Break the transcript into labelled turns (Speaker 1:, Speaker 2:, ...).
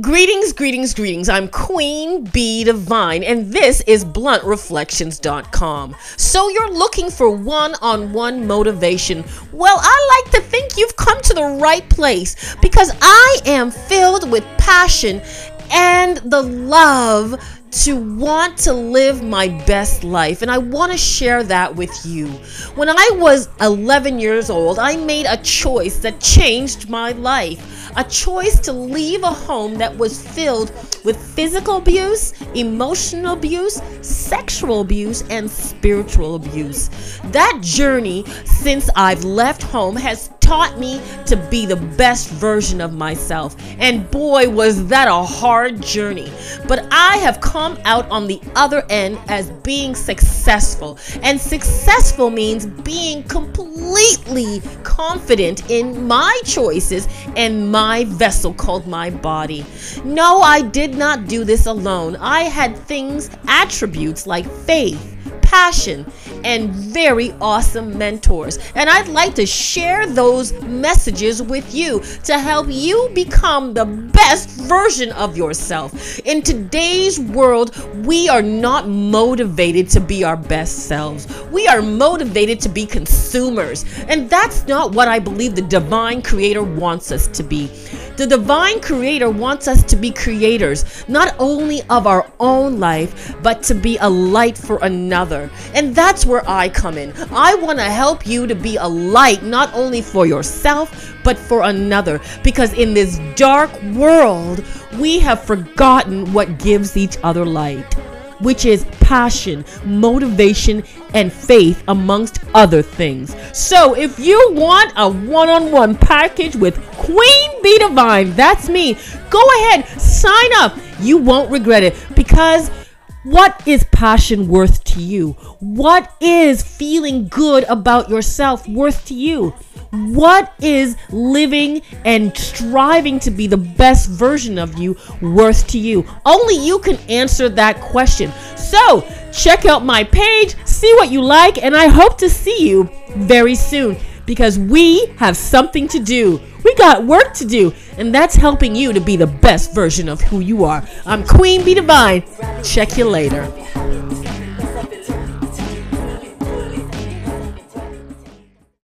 Speaker 1: Greetings, greetings, greetings. I'm Queen Bee Divine, and this is BluntReflections.com. So, you're looking for one on one motivation. Well, I like to think you've come to the right place because I am filled with passion and the love to want to live my best life. And I want to share that with you. When I was 11 years old, I made a choice that changed my life. A choice to leave a home that was filled with physical abuse, emotional abuse, sexual abuse, and spiritual abuse. That journey since I've left home has taught me to be the best version of myself. And boy, was that a hard journey. But I have come out on the other end as being successful. And successful means being completely confident in my choices and my vessel called my body. No, I did not do this alone. I had things, attributes like faith passion, and very awesome mentors. And I'd like to share those messages with you to help you become the best version of yourself. In today's world, we are not motivated to be our best selves. We are motivated to be consumers. And that's not what I believe the divine creator wants us to be. The divine creator wants us to be creators, not only of our own life, but to be a light for another. And that's where I come in. I want to help you to be a light, not only for yourself, but for another. Because in this dark world, we have forgotten what gives each other light which is passion, motivation, and faith, amongst other things. So, if you want a one on one package with Queen Bee Divine, that's me, go ahead, sign up. You won't regret it because what is passion worth to you? What is feeling good about yourself worth to you? What is living and striving to be the best version of you worth to you? Only you can answer that question. So, check out my page, see what you like, and I hope to see you very soon because we have something to do. Got work to do, and that's helping you to be the best version of who you are. I'm Queen Bee Divine. Check you later.